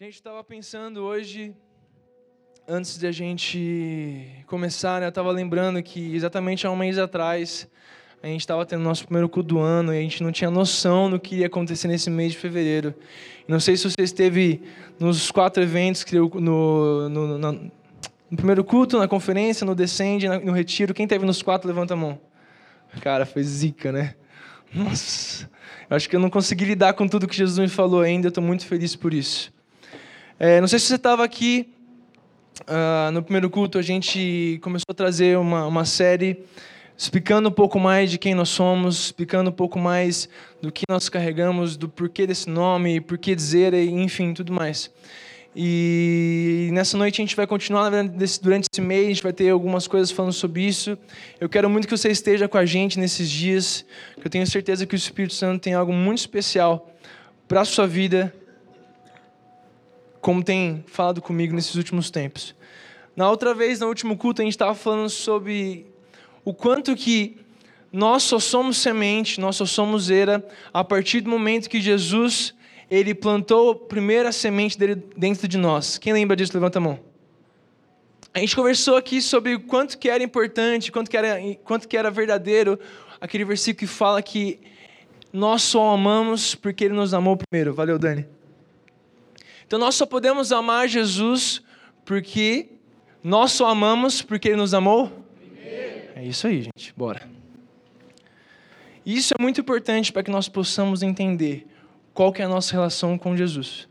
Gente, estava pensando hoje, antes de a gente começar, né, eu estava lembrando que exatamente há um mês atrás a gente estava tendo nosso primeiro culto do ano e a gente não tinha noção do que ia acontecer nesse mês de fevereiro. Não sei se você esteve nos quatro eventos que eu, no, no, no, no primeiro culto, na conferência, no Descende, no Retiro. Quem teve nos quatro, levanta a mão. Cara, foi zica, né? Nossa, eu acho que eu não consegui lidar com tudo que Jesus me falou ainda, estou muito feliz por isso. É, não sei se você estava aqui uh, no primeiro culto, a gente começou a trazer uma, uma série explicando um pouco mais de quem nós somos, explicando um pouco mais do que nós carregamos, do porquê desse nome, porquê dizer, enfim, tudo mais. E nessa noite a gente vai continuar durante esse mês, a gente vai ter algumas coisas falando sobre isso. Eu quero muito que você esteja com a gente nesses dias, que eu tenho certeza que o Espírito Santo tem algo muito especial para a sua vida, como tem falado comigo nesses últimos tempos. Na outra vez, no último culto, a gente estava falando sobre o quanto que nós só somos semente, nós só somos era a partir do momento que Jesus ele plantou a primeira semente dele dentro de nós. Quem lembra disso? Levanta a mão. A gente conversou aqui sobre quanto que era importante, quanto que era, quanto que era verdadeiro aquele versículo que fala que nós só amamos porque ele nos amou primeiro. Valeu, Dani. Então nós só podemos amar Jesus porque nós só amamos porque Ele nos amou? É isso aí, gente. Bora. Isso é muito importante para que nós possamos entender qual que é a nossa relação com Jesus.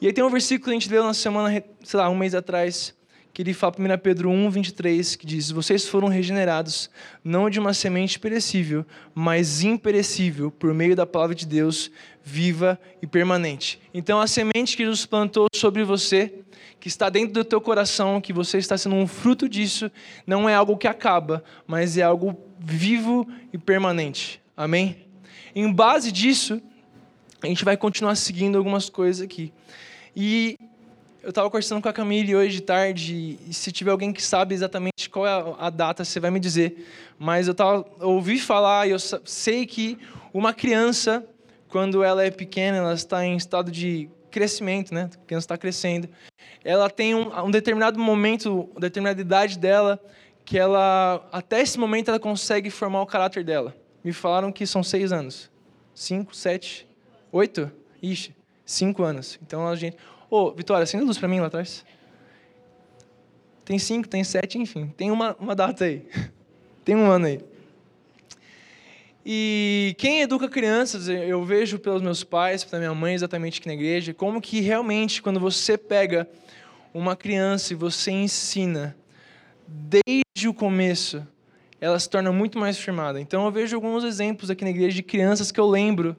E aí tem um versículo que a gente leu na semana, sei lá, um mês atrás, que ele fala 1 Pedro 1, 23, que diz: Vocês foram regenerados, não de uma semente perecível, mas imperecível, por meio da palavra de Deus, viva e permanente. Então, a semente que Jesus plantou sobre você, que está dentro do teu coração, que você está sendo um fruto disso, não é algo que acaba, mas é algo vivo e permanente. Amém? Em base disso, a gente vai continuar seguindo algumas coisas aqui. E eu estava conversando com a Camille hoje de tarde, e se tiver alguém que sabe exatamente qual é a data, você vai me dizer. Mas eu, tava, eu ouvi falar e eu sei que uma criança, quando ela é pequena, ela está em estado de crescimento, né? A criança está crescendo. Ela tem um, um determinado momento, uma determinada idade dela, que ela, até esse momento, ela consegue formar o caráter dela. Me falaram que são seis anos. Cinco, sete, oito? Ixi, cinco anos. Então a gente Ô, oh, Vitória, acende a luz para mim lá atrás. Tem cinco, tem sete, enfim. Tem uma, uma data aí. tem um ano aí. E quem educa crianças, eu vejo pelos meus pais, pela minha mãe, exatamente aqui na igreja, como que realmente, quando você pega uma criança e você ensina desde o começo, ela se torna muito mais firmada. Então, eu vejo alguns exemplos aqui na igreja de crianças que eu lembro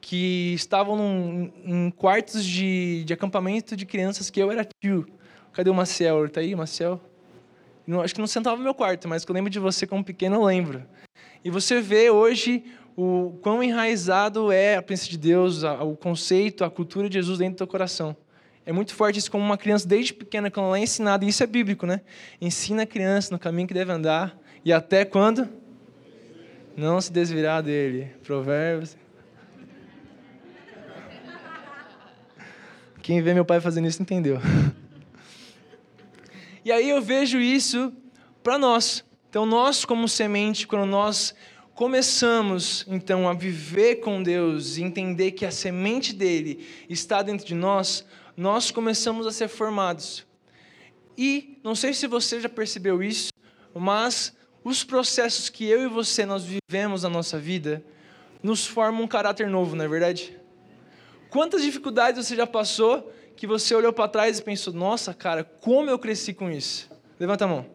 que estavam num, em quartos de, de acampamento de crianças que eu era tio. Cadê o Maciel? Tá aí, Maciel? Não, acho que não sentava no meu quarto, mas que eu lembro de você como pequeno, eu lembro. E você vê hoje o quão enraizado é a presença de Deus, a, o conceito, a cultura de Jesus dentro do teu coração. É muito forte isso como uma criança desde pequena, quando ela é ensinada, e isso é bíblico, né? Ensina a criança no caminho que deve andar, e até quando? Não se desvirar dele. Provérbios. Quem vê meu pai fazendo isso entendeu. E aí eu vejo isso para nós. Então nós como semente, quando nós começamos então a viver com Deus e entender que a semente dele está dentro de nós, nós começamos a ser formados. E não sei se você já percebeu isso, mas os processos que eu e você nós vivemos na nossa vida nos formam um caráter novo, não é verdade? Quantas dificuldades você já passou que você olhou para trás e pensou: nossa, cara, como eu cresci com isso? Levanta a mão.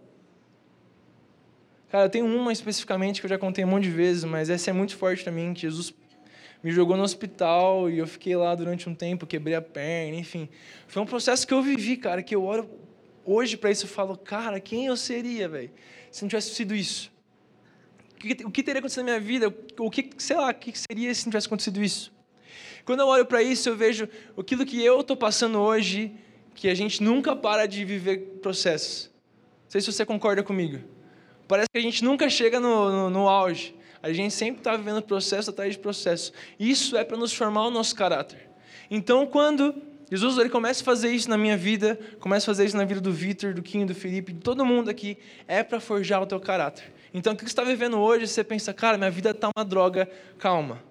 Cara, eu tenho uma especificamente que eu já contei um monte de vezes, mas essa é muito forte também, que Jesus me jogou no hospital e eu fiquei lá durante um tempo, quebrei a perna, enfim. Foi um processo que eu vivi, cara, que eu olho hoje para isso e falo, cara, quem eu seria, velho, se não tivesse sido isso? O que teria acontecido na minha vida? O que, sei lá, o que seria se não tivesse acontecido isso? Quando eu olho para isso, eu vejo aquilo que eu estou passando hoje, que a gente nunca para de viver processos. Não sei se você concorda comigo. Parece que a gente nunca chega no, no, no auge. A gente sempre está vivendo processo atrás de processo. Isso é para nos formar o nosso caráter. Então, quando Jesus ele começa a fazer isso na minha vida, começa a fazer isso na vida do Vitor, do Quinho, do Felipe, de todo mundo aqui, é para forjar o teu caráter. Então, o que você está vivendo hoje, você pensa, cara, minha vida está uma droga, calma.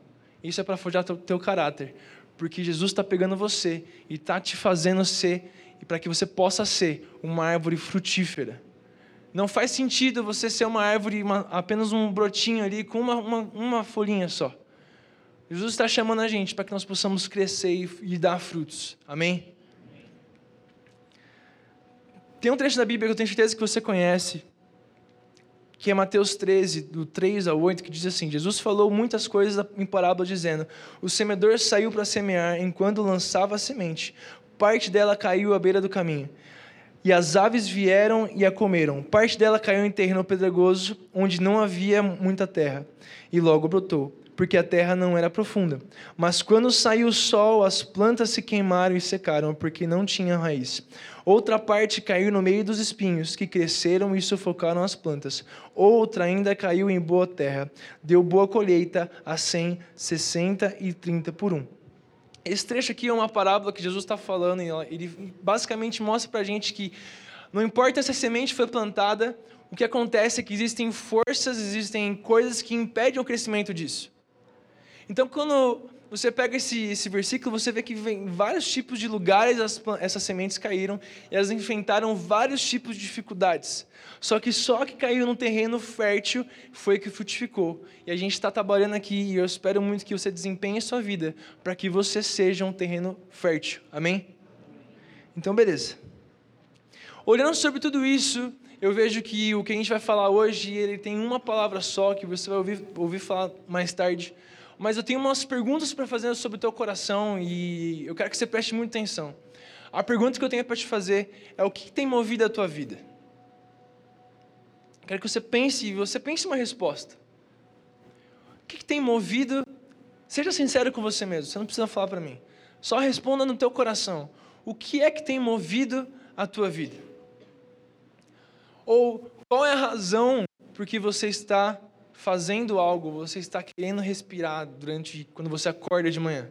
Isso é para forjar o teu, caráter, porque Jesus está pegando você e está te fazendo ser, e para que você possa ser uma árvore frutífera. Não faz sentido você ser uma árvore, uma, apenas um brotinho ali com uma, uma, uma folhinha só. Jesus está chamando a gente para que nós possamos crescer e, e dar frutos. Amém? Tem um trecho da Bíblia que eu tenho certeza que você conhece, que é Mateus 13, do 3 ao 8, que diz assim: Jesus falou muitas coisas em parábola, dizendo: O semeador saiu para semear, enquanto lançava a semente. Parte dela caiu à beira do caminho. E as aves vieram e a comeram. Parte dela caiu em terreno pedregoso, onde não havia muita terra, e logo brotou porque a terra não era profunda. Mas quando saiu o sol, as plantas se queimaram e secaram, porque não tinham raiz. Outra parte caiu no meio dos espinhos, que cresceram e sufocaram as plantas. Outra ainda caiu em boa terra, deu boa colheita a cem, sessenta e trinta por um. Esse trecho aqui é uma parábola que Jesus está falando, e ele basicamente mostra para a gente que não importa se a semente foi plantada, o que acontece é que existem forças, existem coisas que impedem o crescimento disso. Então, quando você pega esse, esse versículo, você vê que vem vários tipos de lugares as, essas sementes caíram e elas enfrentaram vários tipos de dificuldades. Só que só que caiu no terreno fértil foi que frutificou. E a gente está trabalhando aqui e eu espero muito que você desempenhe a sua vida para que você seja um terreno fértil. Amém? Então, beleza. Olhando sobre tudo isso, eu vejo que o que a gente vai falar hoje, ele tem uma palavra só, que você vai ouvir, ouvir falar mais tarde, mas eu tenho umas perguntas para fazer sobre o teu coração e eu quero que você preste muita atenção. A pergunta que eu tenho para te fazer é o que tem movido a tua vida? Quero que você pense, você pense uma resposta. O que tem movido? Seja sincero com você mesmo, você não precisa falar para mim. Só responda no teu coração. O que é que tem movido a tua vida? Ou qual é a razão por que você está fazendo algo, você está querendo respirar durante quando você acorda de manhã?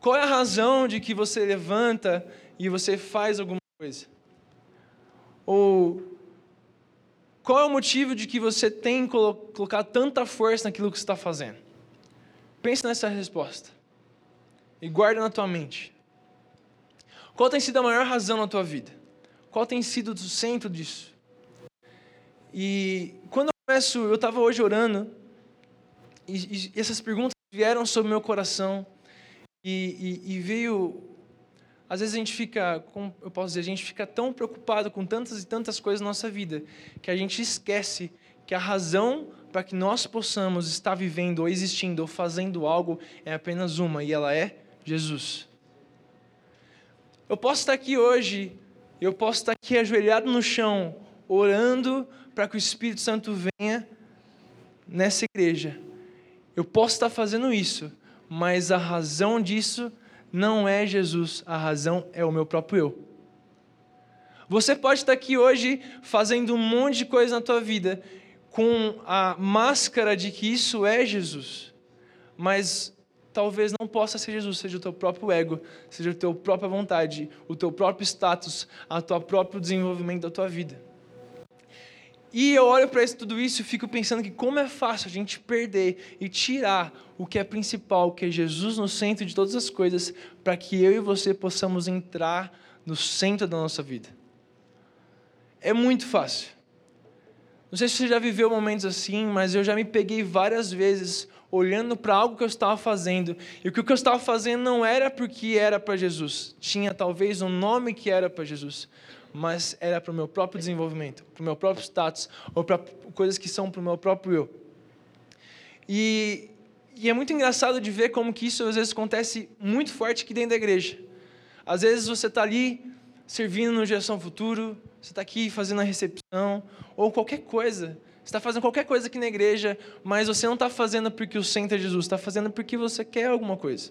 Qual é a razão de que você levanta e você faz alguma coisa? Ou qual é o motivo de que você tem colocado tanta força naquilo que você está fazendo? Pense nessa resposta e guarda na tua mente. Qual tem sido a maior razão na tua vida? Qual tem sido o centro disso? E quando começo, eu estava hoje orando e, e, essas perguntas vieram sobre meu coração e, e, e, veio. Às vezes a gente fica, como eu posso dizer, a gente fica tão preocupado com tantas e tantas coisas na nossa vida que a gente esquece que a razão para que nós possamos estar vivendo ou existindo ou fazendo algo é apenas uma e ela é Jesus. Eu posso estar aqui hoje, eu posso estar aqui ajoelhado no chão, orando para que o Espírito Santo venha nessa igreja. Eu posso estar fazendo isso, mas a razão disso não é Jesus, a razão é o meu próprio eu. Você pode estar aqui hoje fazendo um monte de coisa na tua vida com a máscara de que isso é Jesus, mas talvez não possa ser Jesus, seja o teu próprio ego, seja a tua própria vontade, o teu próprio status, a tua próprio desenvolvimento da tua vida. E eu olho para tudo isso e fico pensando que como é fácil a gente perder e tirar o que é principal, que é Jesus no centro de todas as coisas, para que eu e você possamos entrar no centro da nossa vida. É muito fácil. Não sei se você já viveu momentos assim, mas eu já me peguei várias vezes olhando para algo que eu estava fazendo. E o que eu estava fazendo não era porque era para Jesus. Tinha talvez um nome que era para Jesus mas era para o meu próprio desenvolvimento, para o meu próprio status, ou para coisas que são para o meu próprio eu. E, e é muito engraçado de ver como que isso às vezes acontece muito forte aqui dentro da igreja. Às vezes você está ali servindo no Geração Futuro, você está aqui fazendo a recepção, ou qualquer coisa. Você está fazendo qualquer coisa aqui na igreja, mas você não está fazendo porque o centro é Jesus, está fazendo porque você quer alguma coisa.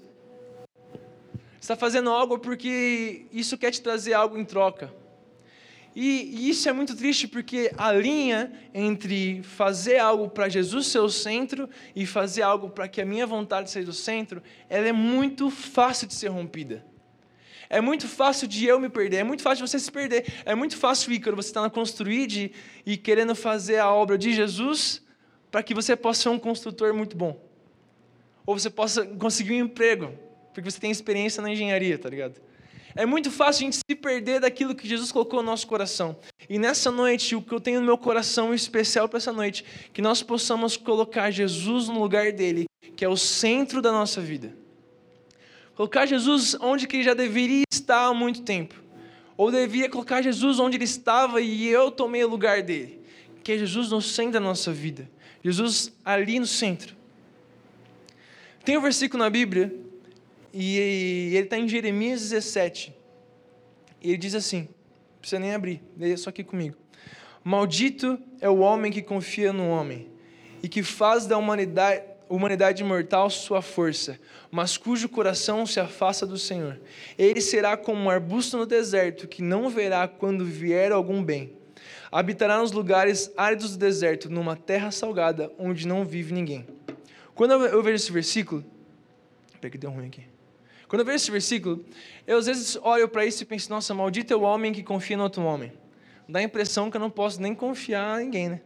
Você está fazendo algo porque isso quer te trazer algo em troca. E, isso é muito triste porque a linha entre fazer algo para Jesus ser o centro e fazer algo para que a minha vontade seja o centro, ela é muito fácil de ser rompida. É muito fácil de eu me perder, é muito fácil de você se perder. É muito fácil, Ícaro, você estar na Construid e querendo fazer a obra de Jesus para que você possa ser um construtor muito bom. Ou você possa conseguir um emprego, porque você tem experiência na engenharia, tá ligado? É muito fácil a gente se perder daquilo que Jesus colocou no nosso coração. E nessa noite, o que eu tenho no meu coração especial para essa noite, que nós possamos colocar Jesus no lugar dele, que é o centro da nossa vida. Colocar Jesus onde que ele já deveria estar há muito tempo. Ou devia colocar Jesus onde ele estava e eu tomei o lugar dele. Que é Jesus no centro da nossa vida. Jesus ali no centro. Tem um versículo na Bíblia e ele está em Jeremias 17. E ele diz assim: não precisa nem abrir, leia só aqui comigo. Maldito é o homem que confia no homem e que faz da humanidade, humanidade mortal sua força, mas cujo coração se afasta do Senhor. Ele será como um arbusto no deserto que não verá quando vier algum bem. Habitará nos lugares áridos do deserto, numa terra salgada, onde não vive ninguém. Quando eu vejo esse versículo, peraí que deu ruim aqui. Quando eu vejo esse versículo, eu às vezes olho para isso e penso, nossa, maldito é o homem que confia no outro homem. Dá a impressão que eu não posso nem confiar em ninguém, né?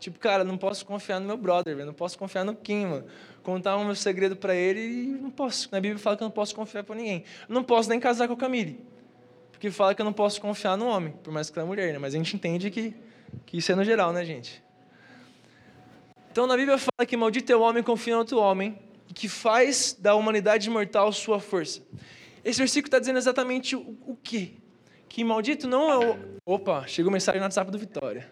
Tipo, cara, não posso confiar no meu brother, não posso confiar no Kim, mano. Contar o meu segredo para ele e não posso. Na Bíblia fala que eu não posso confiar para ninguém. Não posso nem casar com a Camille. Porque fala que eu não posso confiar no homem, por mais que ela é mulher, né? Mas a gente entende que, que isso é no geral, né, gente? Então, na Bíblia fala que maldito é o homem confia no outro homem, que faz da humanidade mortal sua força. Esse versículo está dizendo exatamente o, o quê? Que maldito não é o. Opa, chegou mensagem no WhatsApp do Vitória.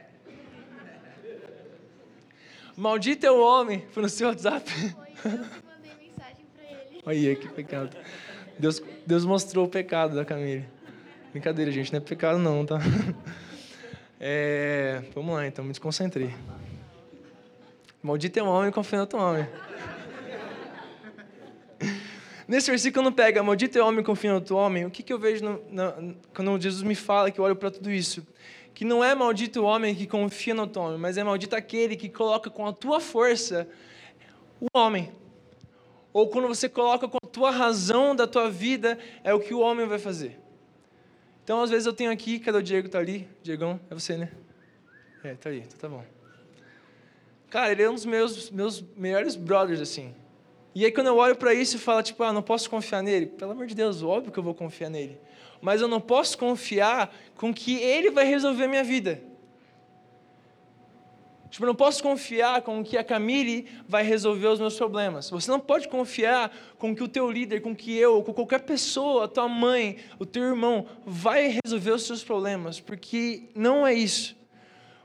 Maldito é o homem. Foi no seu WhatsApp? Foi, eu mandei mensagem pra ele. Olha que pecado. Deus, Deus mostrou o pecado da Camille. Brincadeira, gente, não é pecado não, tá? É, vamos lá, então, me desconcentrei. Maldito é o homem confia no outro homem. Nesse versículo não pega, maldito é o homem confia no outro homem. O que, que eu vejo no, no, quando Jesus me fala que eu olho para tudo isso? Que não é maldito o homem que confia no outro homem, mas é maldito aquele que coloca com a tua força o homem. Ou quando você coloca com a tua razão da tua vida, é o que o homem vai fazer. Então, às vezes eu tenho aqui, cadê o Diego? Tá ali? Diegão, é você, né? É, tá aí, então tá bom. Cara, ele é um dos meus, meus melhores brothers, assim. E aí quando eu olho para isso e falo, tipo, ah, não posso confiar nele. Pelo amor de Deus, óbvio que eu vou confiar nele. Mas eu não posso confiar com que ele vai resolver a minha vida. Tipo, eu não posso confiar com que a Camille vai resolver os meus problemas. Você não pode confiar com que o teu líder, com que eu, com qualquer pessoa, a tua mãe, o teu irmão, vai resolver os seus problemas, porque não é isso.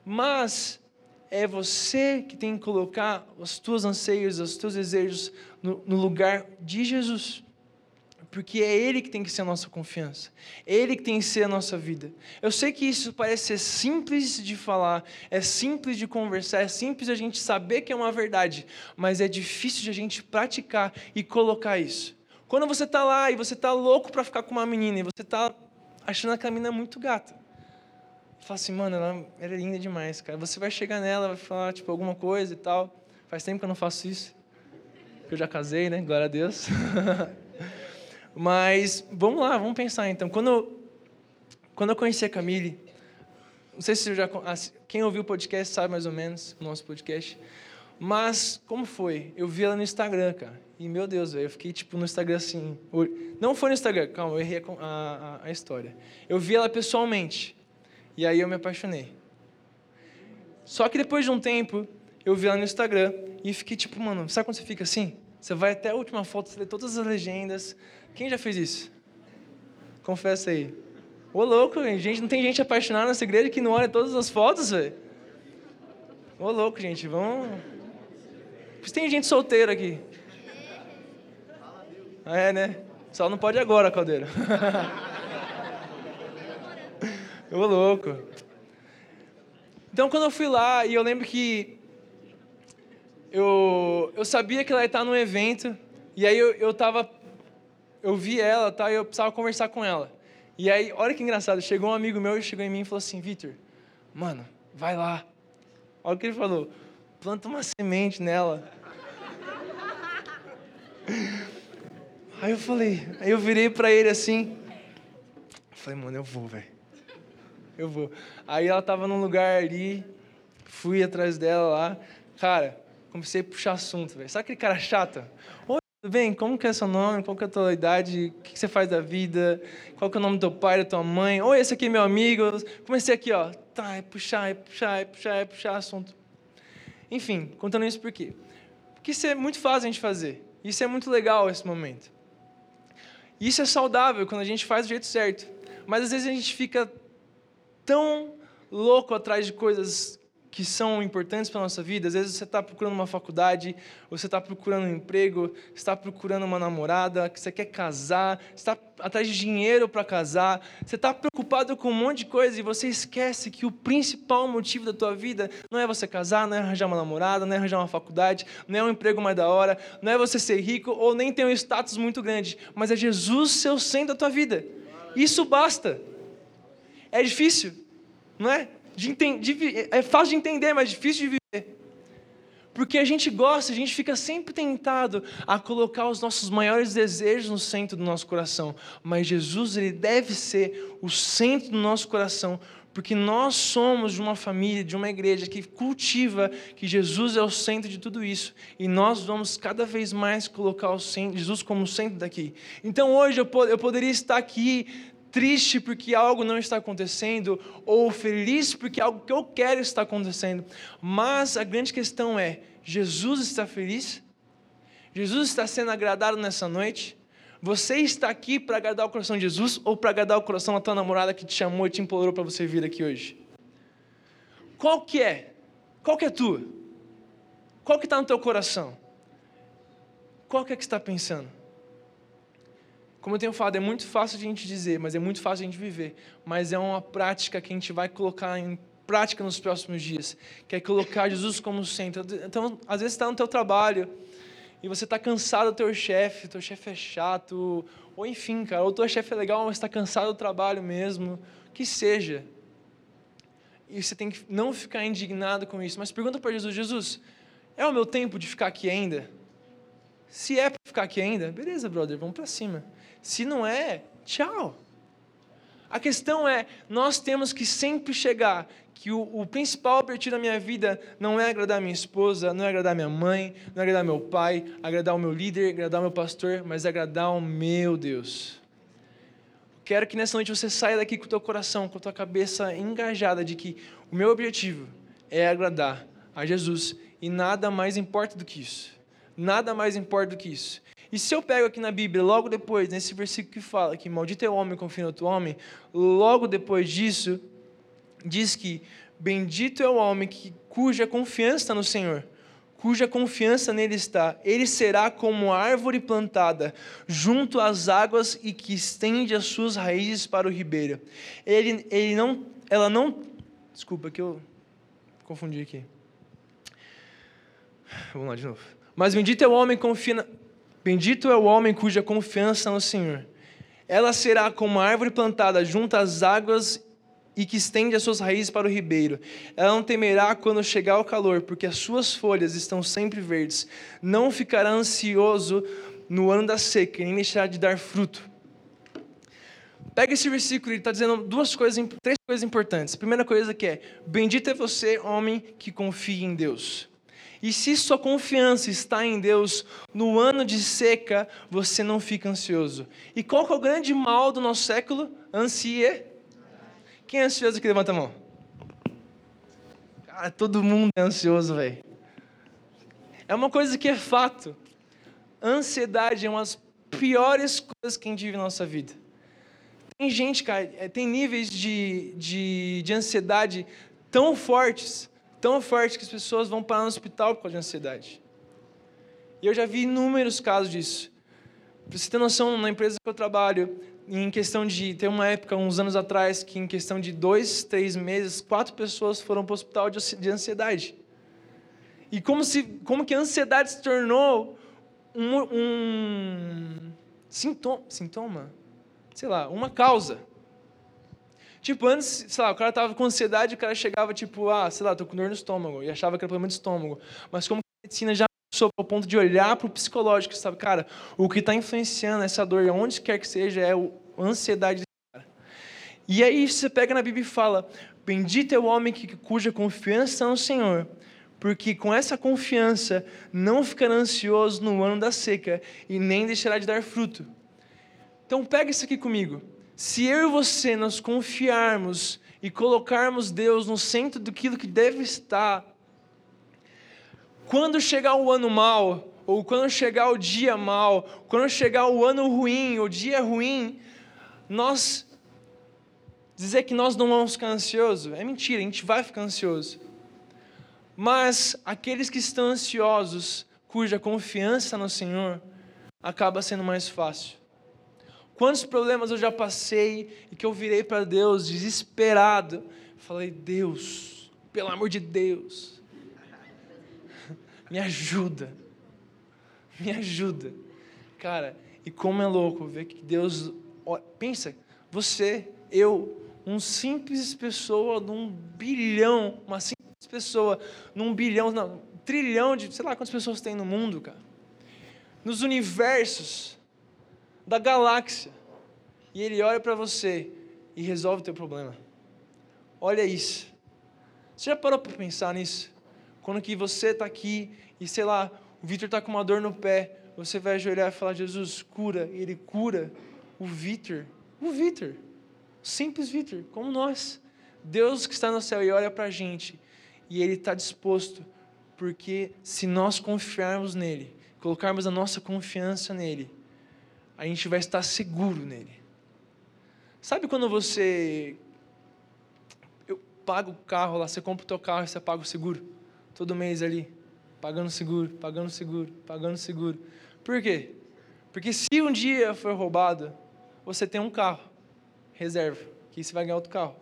Mas é você que tem que colocar os teus anseios, os teus desejos no, no, lugar de Jesus. Porque é Ele que tem que ser a nossa confiança. É Ele que tem que ser a nossa vida. Eu sei que isso parece ser simples de falar, é simples de conversar, é simples a gente saber que é uma verdade, mas é difícil de a gente praticar e colocar isso. Quando você está lá e você está louco para ficar com uma menina e você está achando aquela menina muito gata, fala assim, mano, ela, ela é linda demais, cara. Você vai chegar nela, vai falar, tipo, alguma coisa e tal. Faz tempo que eu não faço isso. Porque eu já casei, né? Glória a Deus. Mas, vamos lá, vamos pensar então. Quando quando eu conheci a Camille, não sei se já... Quem ouviu o podcast sabe mais ou menos, o nosso podcast. Mas, como foi? Eu vi ela no Instagram, cara. E, meu Deus, eu fiquei, tipo, no Instagram assim... Não foi no Instagram, calma, eu errei a, a, a história. Eu vi ela pessoalmente. E aí eu me apaixonei. Só que depois de um tempo, eu vi ela no Instagram e fiquei tipo, mano, sabe quando você fica assim? Você vai até a última foto, você lê todas as legendas. Quem já fez isso? Confessa aí. Ô louco, gente, não tem gente apaixonada nessa igreja que não olha todas as fotos, velho? Ô louco, gente, vamos. Tem gente solteira aqui. É, né? Só não pode agora, Caldeira. Ô, louco. Então, quando eu fui lá, e eu lembro que eu, eu sabia que ela ia estar num evento, e aí eu, eu tava, eu vi ela, tá, e eu precisava conversar com ela. E aí, olha que engraçado, chegou um amigo meu e chegou em mim e falou assim, Vitor, mano, vai lá. Olha o que ele falou, planta uma semente nela. Aí eu falei, aí eu virei para ele assim, falei, mano, eu vou, velho. Eu vou. Aí ela tava num lugar ali, fui atrás dela lá. Cara, comecei a puxar assunto, velho. Sabe aquele cara chato? Oi, tudo bem? Como que é seu nome? Qual que é a tua idade? O que você faz da vida? Qual que é o nome do teu pai, da tua mãe? Oi, esse aqui é meu amigo. Comecei aqui, ó. Tá, é puxar, é puxar, é puxar, é puxar assunto. Enfim, contando isso por quê? Porque isso é muito fácil a gente fazer. Isso é muito legal esse momento. Isso é saudável quando a gente faz do jeito certo. Mas às vezes a gente fica tão louco atrás de coisas que são importantes para a nossa vida. Às vezes você está procurando uma faculdade, você está procurando um emprego, você está procurando uma namorada, você quer casar, está atrás de dinheiro para casar, você está preocupado com um monte de coisa e você esquece que o principal motivo da tua vida não é você casar, não é arranjar uma namorada, não é arranjar uma faculdade, não é um emprego mais da hora, não é você ser rico ou nem ter um status muito grande, mas é Jesus seu centro da tua vida. Isso basta. É difícil, não é? de, de, é fácil de entender, mas difícil de viver. Porque a gente gosta, a gente fica sempre tentado a colocar os nossos maiores desejos no centro do nosso coração. Mas Jesus, ele deve ser o centro do nosso coração, porque nós somos de uma família, de uma igreja que cultiva que Jesus é o centro de tudo isso. E nós vamos cada vez mais colocar centro, Jesus como centro daqui. Então hoje eu, eu poderia estar aqui triste porque algo não está acontecendo, ou feliz porque algo que eu quero está acontecendo. Mas a grande questão é: Jesus está feliz? Jesus está sendo agradado nessa noite? Você está aqui para agradar o coração de Jesus ou para agradar o coração da tua namorada que te chamou e te implorou para você vir aqui hoje? Qual que é? Qual que é tua? Qual que está no teu coração? Qual que é que está pensando? Como eu tenho falado, é muito fácil de a gente dizer, mas é muito fácil de a gente viver. Mas é uma prática que a gente vai colocar em prática nos próximos dias, que é colocar Jesus como centro. Então, às vezes está no teu trabalho e você está cansado do teu chefe, teu chefe é chato, ou enfim, cara, ou teu chefe é legal, mas está cansado do trabalho mesmo, que seja. E você tem que não ficar indignado com isso, mas pergunta para Jesus, Jesus, é o meu tempo de ficar aqui ainda? Se é para ficar aqui ainda, beleza, brother, vamos para cima. Se não é, tchau. A questão é, nós temos que sempre chegar que o, o, principal objetivo da minha vida não é agradar minha esposa, não é agradar minha mãe, não é agradar meu pai, agradar o meu líder, agradar o meu pastor, mas é agradar o meu Deus. Quero que nessa noite você saia daqui com o teu coração, com a tua cabeça engajada de que o meu objetivo é agradar a Jesus e nada mais importa do que isso. Nada mais importa do que isso. E se eu pego aqui na Bíblia, logo depois, nesse versículo que fala que maldito é o homem confia no outro homem, logo depois disso, diz que bendito é o homem que, cuja confiança está no Senhor, cuja confiança nele está. Ele será como árvore plantada junto às águas e que estende as suas raízes para o ribeiro. Ele, ele não, ela não, desculpa que eu confundi aqui. Vamos lá de novo. Mas bendito é o homem que confia na, Bendito é o homem cuja confiança no Senhor. Ela será como árvore plantada junto às águas e que estende as suas raízes para o ribeiro. Ela não temerá quando chegar o calor, porque as suas folhas estão sempre verdes. Não ficará ansioso no ano da seca, nem deixará de dar fruto. Pega esse versículo, ele está dizendo duas coisas, três coisas importantes. A primeira coisa que é: Bendito é você, homem, que confia em Deus. E se sua confiança está em Deus, no ano de seca, você não fica ansioso. E qual é o grande mal do nosso século? Ansiedade. Quem é ansioso aqui? Levanta a mão. Cara, todo mundo é ansioso, velho. É uma coisa que é fato. Ansiedade é uma das piores coisas que a gente vive na nossa vida. Tem gente, cara, é, tem níveis de, de, de ansiedade tão fortes tão forte que as pessoas vão parar no hospital por causa de ansiedade. E eu já vi inúmeros casos disso. Para você ter noção, na empresa que eu trabalho, em questão de. Tem uma época, uns anos atrás, que em questão de dois, três meses, quatro pessoas foram para o hospital de ansiedade. E como, se, como que a ansiedade se tornou um, um sintoma, sintoma? Sei lá, uma causa. Tipo, antes, sei lá, o cara tava com ansiedade, o cara chegava, tipo, ah, sei lá, tô com dor no estômago, e achava que era problema de estômago. Mas como a medicina já passou ao ponto de olhar para o psicológico, sabe, cara, o que está influenciando essa dor, onde quer que seja, é a ansiedade desse cara. E aí você pega na Bíblia e fala: Bendito é o homem que, cuja confiança está no Senhor, porque com essa confiança não ficará ansioso no ano da seca e nem deixará de dar fruto. Então pega isso aqui comigo. Se eu e você nós confiarmos e colocarmos Deus no centro daquilo que deve estar, quando chegar o ano mal, ou quando chegar o dia mal, quando chegar o ano ruim, o dia ruim, nós dizer que nós não vamos ficar ansiosos é mentira, a gente vai ficar ansioso. Mas aqueles que estão ansiosos, cuja confiança no Senhor, acaba sendo mais fácil. Quantos problemas eu já passei e que eu virei para Deus desesperado, falei: Deus, pelo amor de Deus, me ajuda, me ajuda. Cara, e como é louco ver que Deus. Pensa, você, eu, um simples pessoa num bilhão, uma simples pessoa num bilhão, não, trilhão de, sei lá quantas pessoas tem no mundo, cara. Nos universos da galáxia. E ele olha para você e resolve o teu problema. Olha isso. Você já parou para pensar nisso? Quando que você está aqui e, sei lá, o Vitor está com uma dor no pé, você vai ajoelhar e falar, Jesus, cura. E ele cura o Vitor. O Vitor. Simples Vitor, como nós. Deus que está no céu e olha para a gente. E Ele está disposto, porque se nós confiarmos nele, colocarmos a nossa confiança nele, a gente vai estar seguro nele. Sabe quando você eu pago o carro lá, você compra o teu carro e você paga o seguro? Todo mês ali, pagando seguro, pagando seguro, pagando seguro. Por quê? Porque se um dia for roubado, você tem um carro, reserva, que você vai ganhar outro carro.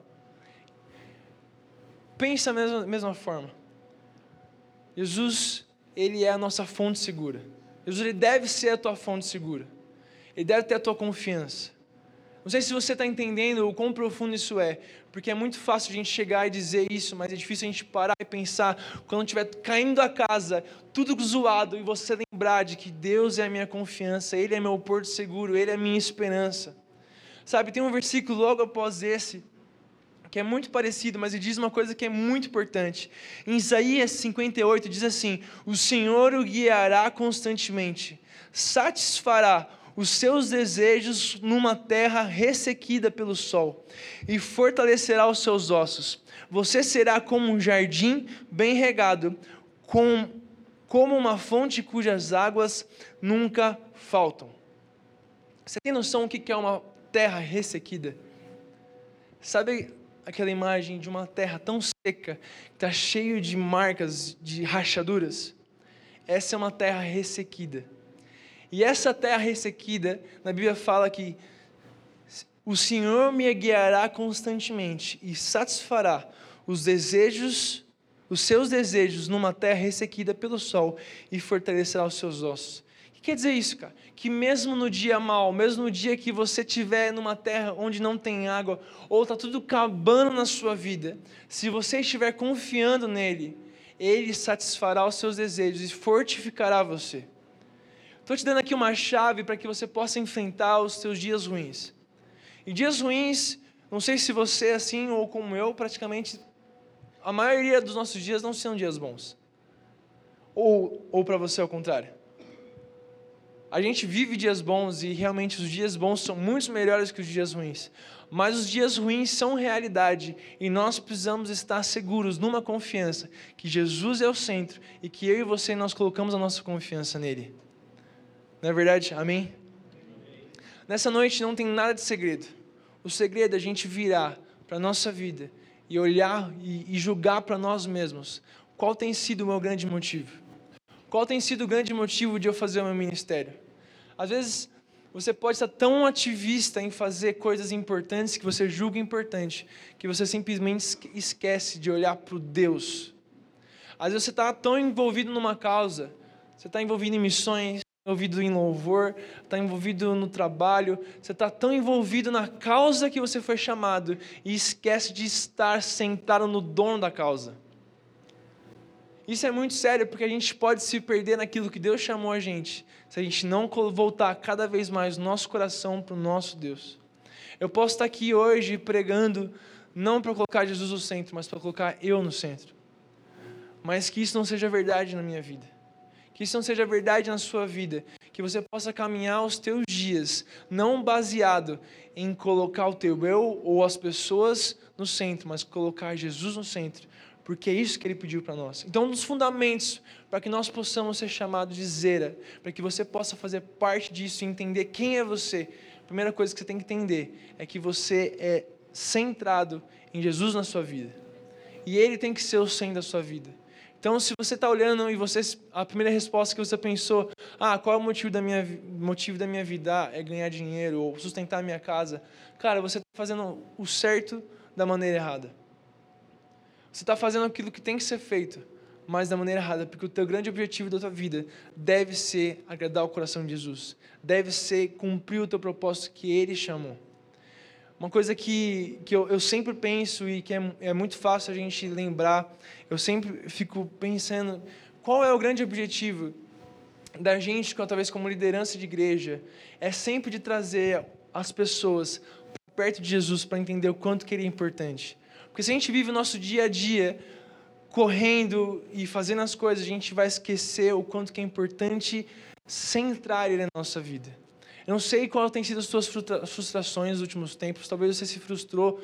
Pensa da mesma, mesma forma. Jesus, ele é a nossa fonte segura. Jesus, ele deve ser a tua fonte segura. Ele deve ter a tua confiança. Não sei se você está entendendo o quão profundo isso é, porque é muito fácil a gente chegar e dizer isso, mas é difícil a gente parar e pensar quando estiver caindo a casa, tudo zoado, e você lembrar de que Deus é a minha confiança, Ele é meu porto seguro, Ele é a minha esperança. Sabe, tem um versículo logo após esse, que é muito parecido, mas ele diz uma coisa que é muito importante. Em Isaías 58 diz assim: O Senhor o guiará constantemente, satisfará os seus desejos numa terra ressequida pelo sol, e fortalecerá os seus ossos. Você será como um jardim bem regado, com, como uma fonte cujas águas nunca faltam. Você tem noção do que é uma terra ressequida? Sabe aquela imagem de uma terra tão seca, que está cheio de marcas, de rachaduras? Essa é uma terra ressequida. E essa terra ressequida, na Bíblia fala que o Senhor me guiará constantemente e satisfará os desejos, os seus desejos numa terra ressequida pelo sol e fortalecerá os seus ossos. O que quer dizer isso, cara? Que mesmo no dia mal, mesmo no dia que você estiver numa terra onde não tem água, ou está tudo acabando na sua vida, se você estiver confiando nele, ele satisfará os seus desejos e fortificará você. Estou te dando aqui uma chave para que você possa enfrentar os seus dias ruins. E dias ruins, não sei se você é assim ou como eu, praticamente a maioria dos nossos dias não são dias bons. Ou, ou para você ao contrário. A gente vive dias bons e realmente os dias bons são muito melhores que os dias ruins. Mas os dias ruins são realidade e nós precisamos estar seguros numa confiança que Jesus é o centro e que eu e você nós colocamos a nossa confiança nele. Não é verdade? Amém? Nessa noite não tem nada de segredo. O segredo é a gente virar para a nossa vida e olhar e, e julgar para nós mesmos qual tem sido o meu grande motivo. Qual tem sido o grande motivo de eu fazer o meu ministério? Às vezes você pode estar tão ativista em fazer coisas importantes que você julga importante, que você simplesmente esquece de olhar para o Deus. Às vezes você está tão envolvido numa causa, você está envolvido em missões, envolvido em louvor, está envolvido no trabalho, você está tão envolvido na causa que você foi chamado e esquece de estar sentado no dono da causa. Isso é muito sério porque a gente pode se perder naquilo que Deus chamou a gente, se a gente não voltar cada vez mais nosso coração para o nosso Deus. Eu posso estar aqui hoje pregando não para colocar Jesus no centro, mas para colocar eu no centro. Mas que isso não seja verdade na minha vida. Que isso não seja verdade na sua vida. Que você possa caminhar os teus dias, não baseado em colocar o teu eu ou as pessoas no centro, mas colocar Jesus no centro. Porque é isso que ele pediu para nós. Então, um dos fundamentos para que nós possamos ser chamados de zera, para que você possa fazer parte disso e entender quem é você, a primeira coisa que você tem que entender é que você é centrado em Jesus na sua vida. E Ele tem que ser o centro da sua vida. Então, se você está olhando e você a primeira resposta que você pensou, ah, qual é o motivo da minha motivo da minha vida? Ah, é ganhar dinheiro ou sustentar a minha casa. Cara, você está fazendo o certo da maneira errada. Você está fazendo aquilo que tem que ser feito, mas da maneira errada, porque o teu grande objetivo da tua vida deve ser agradar o coração de Jesus, deve ser cumprir o teu propósito que Ele chamou. Uma coisa que, que eu, eu sempre penso e que é, é muito fácil a gente lembrar, eu sempre fico pensando qual é o grande objetivo da gente, talvez como liderança de igreja, é sempre de trazer as pessoas perto de Jesus para entender o quanto que ele é importante. Porque se a gente vive o nosso dia a dia correndo e fazendo as coisas, a gente vai esquecer o quanto que é importante centrar ele na nossa vida. Eu não sei qual tem sido as suas frustrações nos últimos tempos. Talvez você se frustrou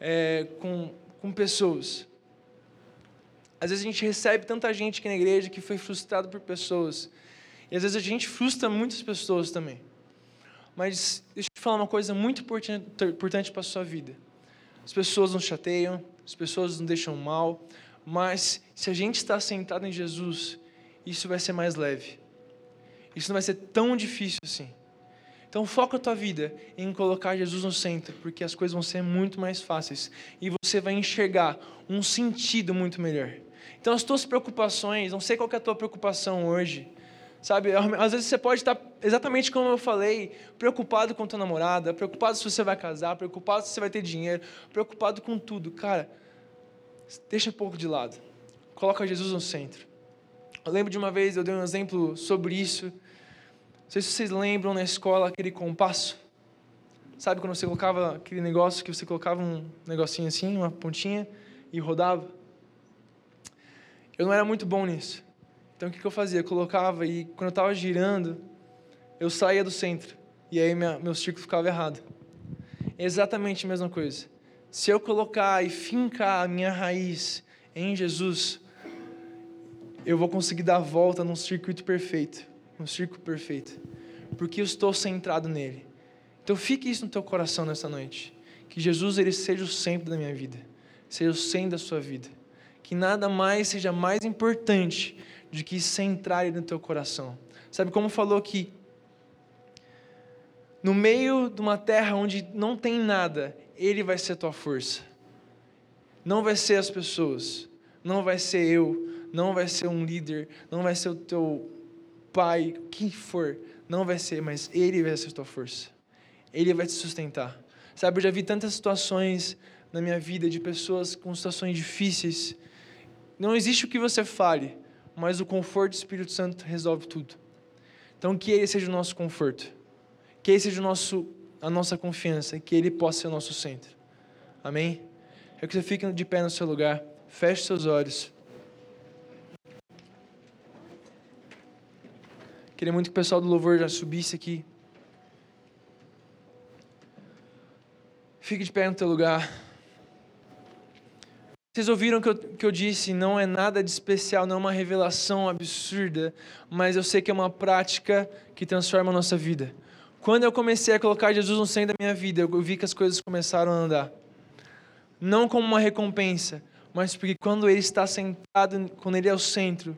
é, com, com pessoas. Às vezes a gente recebe tanta gente aqui na igreja que foi frustrado por pessoas. E às vezes a gente frustra muitas pessoas também. Mas deixa eu te falar uma coisa muito importante para a sua vida. As pessoas nos chateiam, as pessoas nos deixam mal, mas se a gente está sentado em Jesus, isso vai ser mais leve. Isso não vai ser tão difícil assim. Então foca a tua vida em colocar Jesus no centro, porque as coisas vão ser muito mais fáceis e você vai enxergar um sentido muito melhor. Então as tuas preocupações, não sei qual é a tua preocupação hoje, sabe? Às vezes você pode estar exatamente como eu falei, preocupado com tua namorada, preocupado se você vai casar, preocupado se você vai ter dinheiro, preocupado com tudo, cara. Deixa um pouco de lado. Coloca Jesus no centro. Eu lembro de uma vez eu dei um exemplo sobre isso não sei se vocês lembram na escola aquele compasso. Sabe quando você colocava aquele negócio que você colocava um negocinho assim, uma pontinha e rodava? Eu não era muito bom nisso. Então o que, eu fazia? Eu colocava e quando eu estava girando, eu saía do centro. E aí minha, meu círculo ficava errado. Exatamente a mesma coisa. Se eu colocar e fincar a minha raiz em Jesus, eu vou conseguir dar a volta num circuito perfeito um círculo perfeito, porque eu estou centrado nele. Então fique isso no teu coração nessa noite, que Jesus ele seja o centro da minha vida, seja o centro da sua vida, que nada mais seja mais importante do que centrar ele no teu coração. Sabe como falou aqui? No meio de uma terra onde não tem nada, ele vai ser a tua força. Não vai ser as pessoas, não vai ser eu, não vai ser um líder, não vai ser o teu pai, quem for, não vai ser, mas Ele vai ser a tua força. Ele vai te sustentar. Sabe, eu já vi tantas situações na minha vida de pessoas com situações difíceis. Não existe o que você fale, mas o conforto do Espírito Santo resolve tudo. Então, que Ele seja o nosso conforto. Que Ele seja o nosso, a nossa confiança. Que Ele possa ser o nosso centro. Amém? É que você fique de pé no seu lugar. Feche seus olhos. Queria muito que o pessoal do louvor já subisse aqui. Fique de pé no teu lugar. Vocês ouviram o que eu, que eu disse, não é nada de especial, não é uma revelação absurda, mas eu sei que é uma prática que transforma a nossa vida. Quando eu comecei a colocar Jesus no centro da minha vida, eu vi que as coisas começaram a andar. Não como uma recompensa, mas porque quando Ele está sentado, quando Ele é o centro,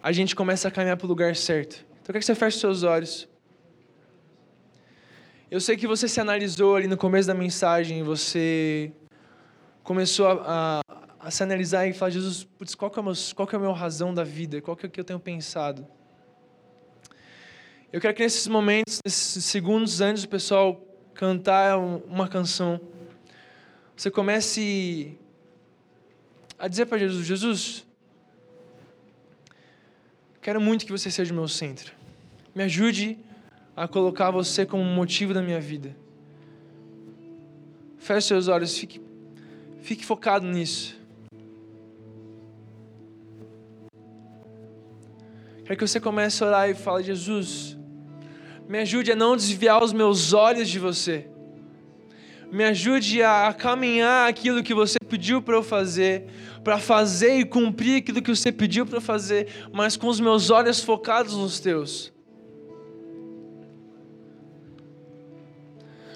a gente começa a caminhar para o lugar certo. Então eu quero que você feche seus olhos. Eu sei que você se analisou ali no começo da mensagem, você começou a, a, a se analisar e falar, Jesus, putz, qual, que é meu, qual que é a minha razão da vida? Qual que é o que eu tenho pensado? Eu quero que nesses momentos, nesses segundos antes do pessoal cantar uma canção, você comece a dizer para Jesus, Jesus, Quero muito que você seja o meu centro. Me ajude a colocar você como motivo da minha vida. Feche seus olhos, fique, fique focado nisso. Quero que você comece a orar e fale, Jesus, me ajude a não desviar os meus olhos de você. Me ajude a caminhar aquilo que você pediu para eu fazer, para fazer e cumprir aquilo que você pediu para fazer, mas com os meus olhos focados nos teus.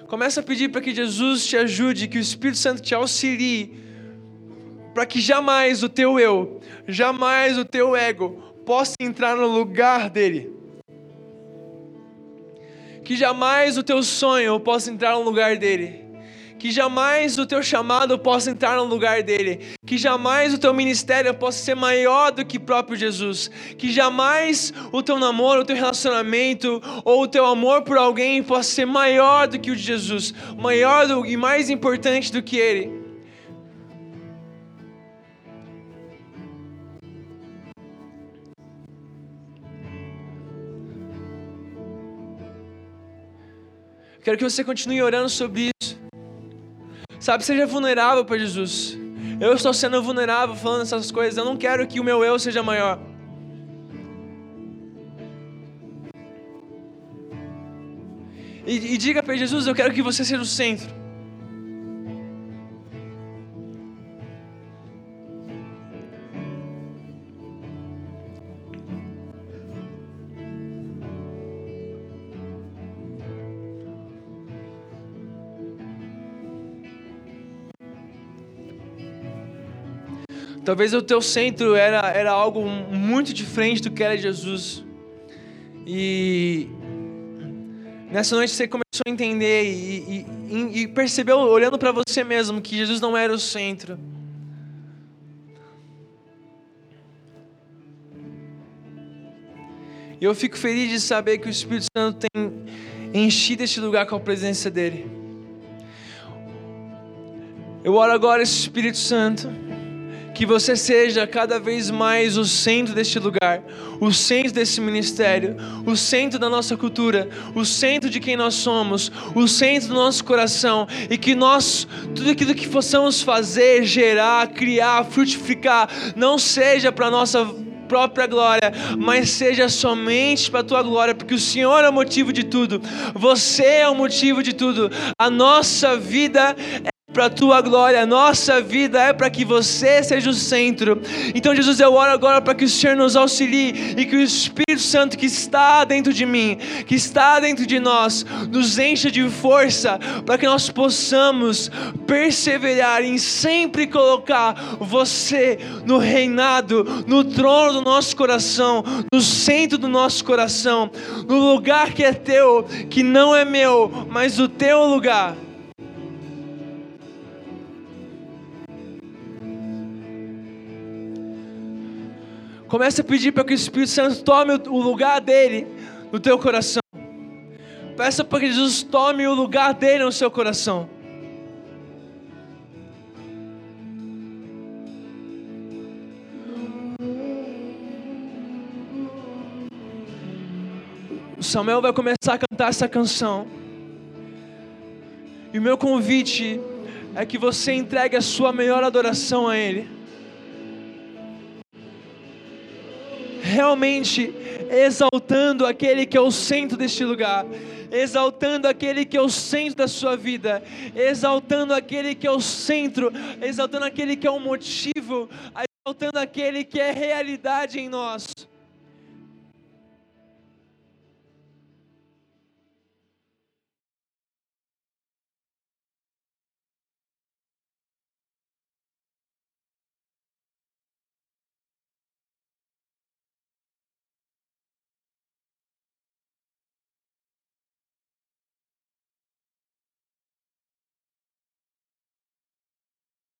Começa a pedir para que Jesus te ajude, que o Espírito Santo te auxilie, para que jamais o teu eu, jamais o teu ego possa entrar no lugar dele. Que jamais o teu sonho possa entrar no lugar dele. Que jamais o teu chamado possa entrar no lugar dele. Que jamais o teu ministério possa ser maior do que próprio Jesus. Que jamais o teu namoro, o teu relacionamento ou o teu amor por alguém possa ser maior do que o de Jesus. Maior do, e mais importante do que ele. Quero que você continue orando sobre isso. Sabe, seja vulnerável para Jesus. Eu estou sendo vulnerável falando essas coisas. Eu não quero que o meu eu seja maior. E, e diga para Jesus: Eu quero que você seja o centro. Talvez o teu centro era, era algo muito diferente do que era Jesus. E nessa noite você começou a entender e, e, e percebeu, olhando para você mesmo, que Jesus não era o centro. E eu fico feliz de saber que o Espírito Santo tem enchido este lugar com a presença dele. Eu oro agora, Espírito Santo que você seja cada vez mais o centro deste lugar, o centro desse ministério, o centro da nossa cultura, o centro de quem nós somos, o centro do nosso coração e que nós, tudo aquilo que possamos fazer, gerar, criar, frutificar, não seja para nossa própria glória, mas seja somente para a tua glória, porque o Senhor é o motivo de tudo, você é o motivo de tudo, a nossa vida para a tua glória, nossa vida é para que você seja o centro. Então, Jesus, eu oro agora para que o Senhor nos auxilie e que o Espírito Santo que está dentro de mim, que está dentro de nós, nos encha de força para que nós possamos perseverar em sempre colocar você no reinado, no trono do nosso coração, no centro do nosso coração, no lugar que é teu, que não é meu, mas o teu lugar. Comece a pedir para que o Espírito Santo tome o lugar dele no teu coração. Peça para que Jesus tome o lugar dele no seu coração. O Samuel vai começar a cantar essa canção. E o meu convite é que você entregue a sua melhor adoração a Ele. Realmente exaltando aquele que é o centro deste lugar, exaltando aquele que é o centro da sua vida, exaltando aquele que é o centro, exaltando aquele que é o motivo, exaltando aquele que é realidade em nós.